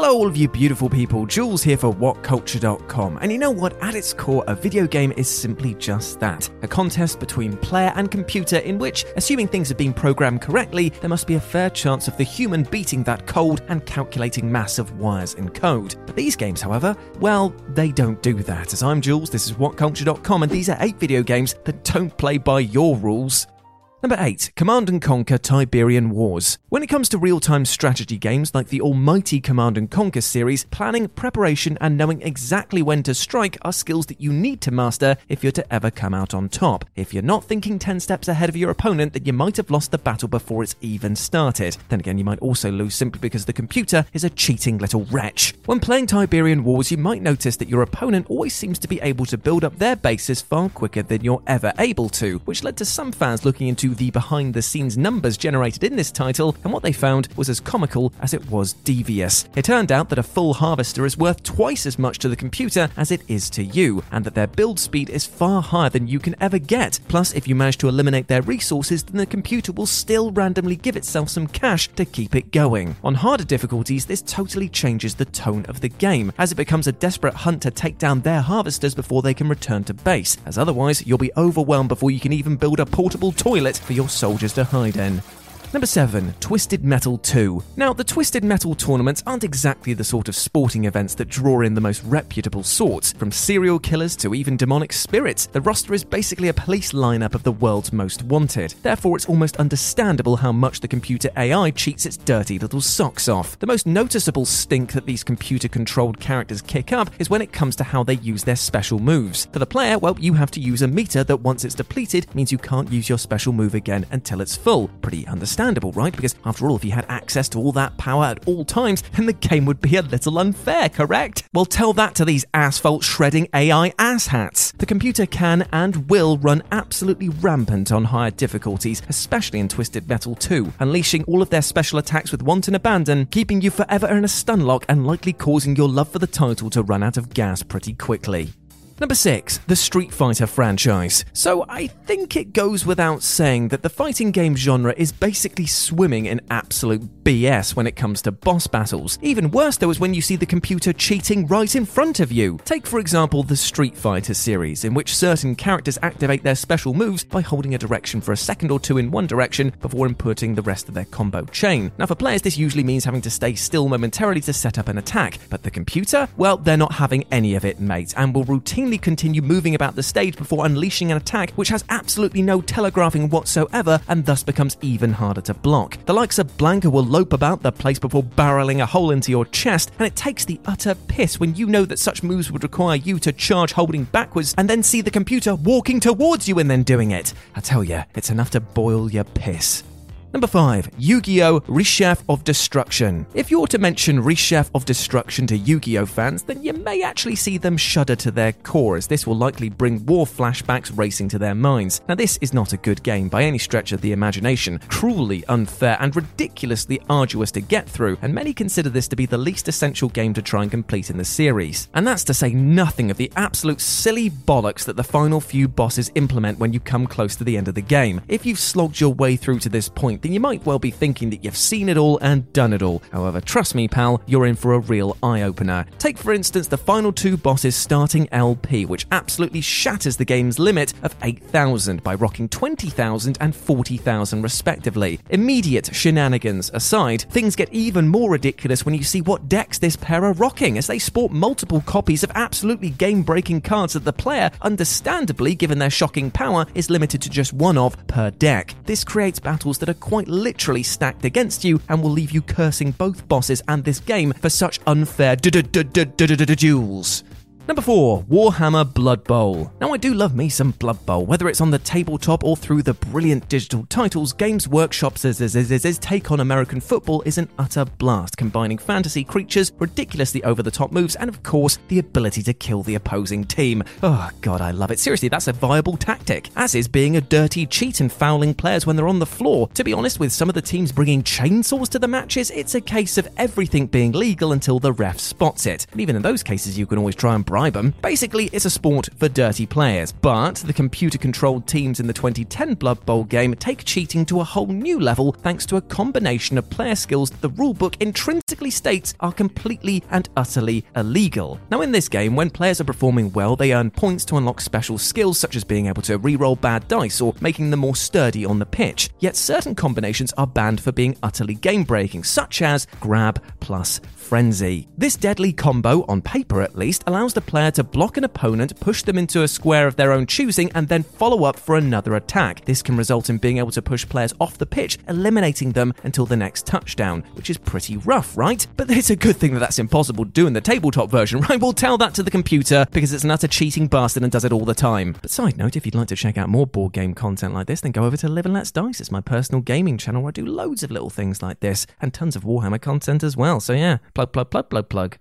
Hello, all of you beautiful people. Jules here for WhatCulture.com. And you know what? At its core, a video game is simply just that a contest between player and computer in which, assuming things have been programmed correctly, there must be a fair chance of the human beating that cold and calculating mass of wires and code. But these games, however, well, they don't do that. As I'm Jules, this is WhatCulture.com, and these are eight video games that don't play by your rules. Number 8. Command and Conquer Tiberium Wars. When it comes to real time strategy games like the almighty Command and Conquer series, planning, preparation, and knowing exactly when to strike are skills that you need to master if you're to ever come out on top. If you're not thinking 10 steps ahead of your opponent, then you might have lost the battle before it's even started. Then again, you might also lose simply because the computer is a cheating little wretch. When playing Tiberium Wars, you might notice that your opponent always seems to be able to build up their bases far quicker than you're ever able to, which led to some fans looking into the behind the scenes numbers generated in this title, and what they found was as comical as it was devious. It turned out that a full harvester is worth twice as much to the computer as it is to you, and that their build speed is far higher than you can ever get. Plus, if you manage to eliminate their resources, then the computer will still randomly give itself some cash to keep it going. On harder difficulties, this totally changes the tone of the game, as it becomes a desperate hunt to take down their harvesters before they can return to base, as otherwise you'll be overwhelmed before you can even build a portable toilet for your soldiers to hide in. Number 7, Twisted Metal 2. Now, the Twisted Metal tournaments aren't exactly the sort of sporting events that draw in the most reputable sorts. From serial killers to even demonic spirits, the roster is basically a police lineup of the world's most wanted. Therefore, it's almost understandable how much the computer AI cheats its dirty little socks off. The most noticeable stink that these computer controlled characters kick up is when it comes to how they use their special moves. For the player, well, you have to use a meter that once it's depleted means you can't use your special move again until it's full. Pretty understandable understandable, right? Because after all, if you had access to all that power at all times, then the game would be a little unfair, correct? Well, tell that to these asphalt shredding AI asshats. The computer can and will run absolutely rampant on higher difficulties, especially in Twisted Metal 2, unleashing all of their special attacks with wanton abandon, keeping you forever in a stun lock and likely causing your love for the title to run out of gas pretty quickly. Number 6, the Street Fighter franchise. So I think it goes without saying that the fighting game genre is basically swimming in absolute BS when it comes to boss battles. Even worse though is when you see the computer cheating right in front of you. Take for example the Street Fighter series, in which certain characters activate their special moves by holding a direction for a second or two in one direction before inputting the rest of their combo chain. Now for players this usually means having to stay still momentarily to set up an attack, but the computer, well, they're not having any of it, mate, and will routinely continue moving about the stage before unleashing an attack which has absolutely no telegraphing whatsoever and thus becomes even harder to block. The likes of Blanka will lope about the place before barreling a hole into your chest, and it takes the utter piss when you know that such moves would require you to charge holding backwards and then see the computer walking towards you and then doing it. I tell you, it's enough to boil your piss. Number 5. Yu Gi Oh! Reshef of Destruction. If you're to mention Reshef of Destruction to Yu Gi Oh! fans, then you may actually see them shudder to their core, as this will likely bring war flashbacks racing to their minds. Now, this is not a good game by any stretch of the imagination, cruelly unfair and ridiculously arduous to get through, and many consider this to be the least essential game to try and complete in the series. And that's to say nothing of the absolute silly bollocks that the final few bosses implement when you come close to the end of the game. If you've slogged your way through to this point, then you might well be thinking that you've seen it all and done it all. However, trust me, pal, you're in for a real eye opener. Take, for instance, the final two bosses starting LP, which absolutely shatters the game's limit of 8,000 by rocking 20,000 and 40,000 respectively. Immediate shenanigans aside, things get even more ridiculous when you see what decks this pair are rocking, as they sport multiple copies of absolutely game breaking cards that the player, understandably given their shocking power, is limited to just one of per deck. This creates battles that are quite literally stacked against you and will leave you cursing both bosses and this game for such unfair duels. Number 4, Warhammer Blood Bowl. Now, I do love me some Blood Bowl, whether it's on the tabletop or through the brilliant digital titles. Games Workshop's take on American football is an utter blast, combining fantasy creatures, ridiculously over the top moves, and of course, the ability to kill the opposing team. Oh, God, I love it. Seriously, that's a viable tactic, as is being a dirty cheat and fouling players when they're on the floor. To be honest, with some of the teams bringing chainsaws to the matches, it's a case of everything being legal until the ref spots it. And even in those cases, you can always try and bribe them. Basically, it's a sport for dirty players, but the computer controlled teams in the 2010 Blood Bowl game take cheating to a whole new level thanks to a combination of player skills that the rulebook intrinsically states are completely and utterly illegal. Now, in this game, when players are performing well, they earn points to unlock special skills such as being able to re-roll bad dice or making them more sturdy on the pitch. Yet certain combinations are banned for being utterly game breaking, such as grab plus Frenzy. This deadly combo, on paper at least, allows the player to block an opponent, push them into a square of their own choosing, and then follow up for another attack. This can result in being able to push players off the pitch, eliminating them until the next touchdown, which is pretty rough, right? But it's a good thing that that's impossible to do in the tabletop version, right? We'll tell that to the computer because it's an utter cheating bastard and does it all the time. But side note, if you'd like to check out more board game content like this, then go over to Live and Let's Dice. It's my personal gaming channel where I do loads of little things like this and tons of Warhammer content as well. So yeah, plug, plug, plug, plug, plug.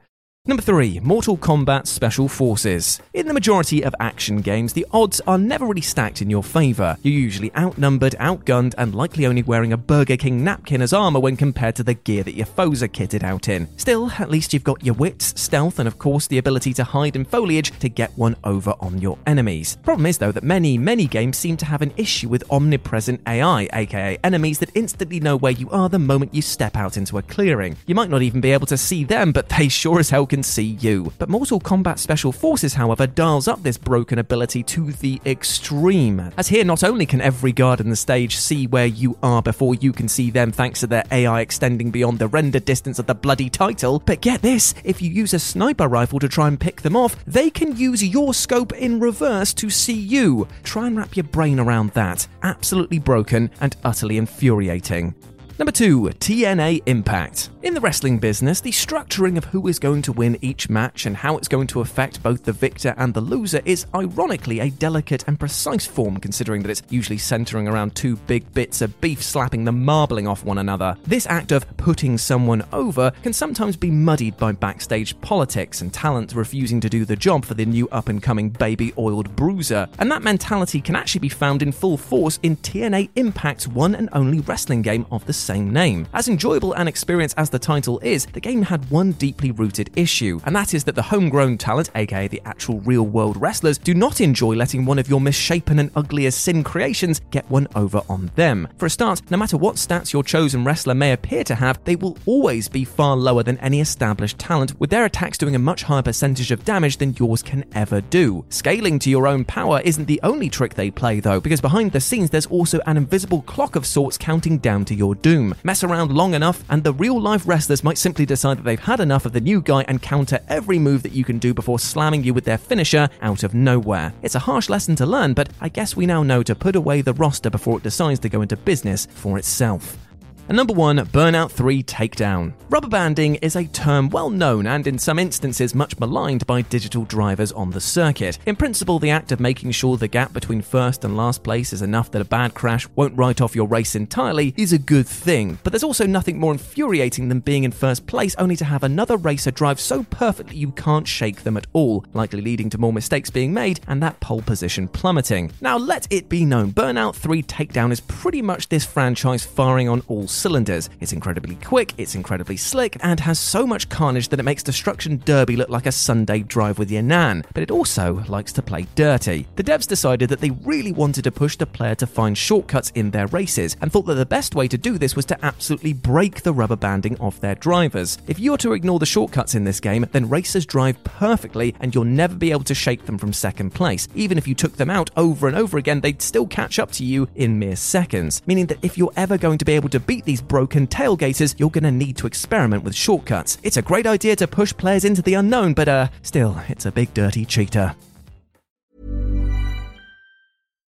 Number 3, Mortal Kombat Special Forces. In the majority of action games, the odds are never really stacked in your favour. You're usually outnumbered, outgunned, and likely only wearing a Burger King napkin as armour when compared to the gear that your foes are kitted out in. Still, at least you've got your wits, stealth, and of course the ability to hide in foliage to get one over on your enemies. Problem is, though, that many, many games seem to have an issue with omnipresent AI, aka enemies that instantly know where you are the moment you step out into a clearing. You might not even be able to see them, but they sure as hell can can see you. But Mortal Kombat Special Forces, however, dials up this broken ability to the extreme. As here, not only can every guard in the stage see where you are before you can see them thanks to their AI extending beyond the render distance of the bloody title, but get this if you use a sniper rifle to try and pick them off, they can use your scope in reverse to see you. Try and wrap your brain around that. Absolutely broken and utterly infuriating. Number 2, TNA Impact. In the wrestling business, the structuring of who is going to win each match and how it's going to affect both the victor and the loser is ironically a delicate and precise form considering that it's usually centering around two big bits of beef slapping the marbling off one another. This act of putting someone over can sometimes be muddied by backstage politics and talent refusing to do the job for the new up and coming baby oiled bruiser. And that mentality can actually be found in full force in TNA Impact's one and only wrestling game of the same name. As enjoyable an experience as the title is, the game had one deeply rooted issue, and that is that the homegrown talent, aka the actual real world wrestlers, do not enjoy letting one of your misshapen and ugly as sin creations get one over on them. For a start, no matter what stats your chosen wrestler may appear to have, they will always be far lower than any established talent, with their attacks doing a much higher percentage of damage than yours can ever do. Scaling to your own power isn't the only trick they play though, because behind the scenes there's also an invisible clock of sorts counting down to your doom doom. Mess around long enough, and the real life wrestlers might simply decide that they've had enough of the new guy and counter every move that you can do before slamming you with their finisher out of nowhere. It's a harsh lesson to learn, but I guess we now know to put away the roster before it decides to go into business for itself. And number one, Burnout 3 Takedown. Rubber banding is a term well known and in some instances much maligned by digital drivers on the circuit. In principle, the act of making sure the gap between first and last place is enough that a bad crash won't write off your race entirely is a good thing. But there's also nothing more infuriating than being in first place only to have another racer drive so perfectly you can't shake them at all, likely leading to more mistakes being made and that pole position plummeting. Now, let it be known, Burnout 3 Takedown is pretty much this franchise firing on all cylinders. It's incredibly quick, it's incredibly slick, and has so much carnage that it makes Destruction Derby look like a Sunday drive with your nan. But it also likes to play dirty. The devs decided that they really wanted to push the player to find shortcuts in their races, and thought that the best way to do this was to absolutely break the rubber banding off their drivers. If you're to ignore the shortcuts in this game, then racers drive perfectly, and you'll never be able to shake them from second place. Even if you took them out over and over again, they'd still catch up to you in mere seconds. Meaning that if you're ever going to be able to beat these broken tailgaters, you're going to need to experiment with shortcuts. It's a great idea to push players into the unknown, but uh, still, it's a big dirty cheater.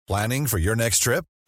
Planning for your next trip?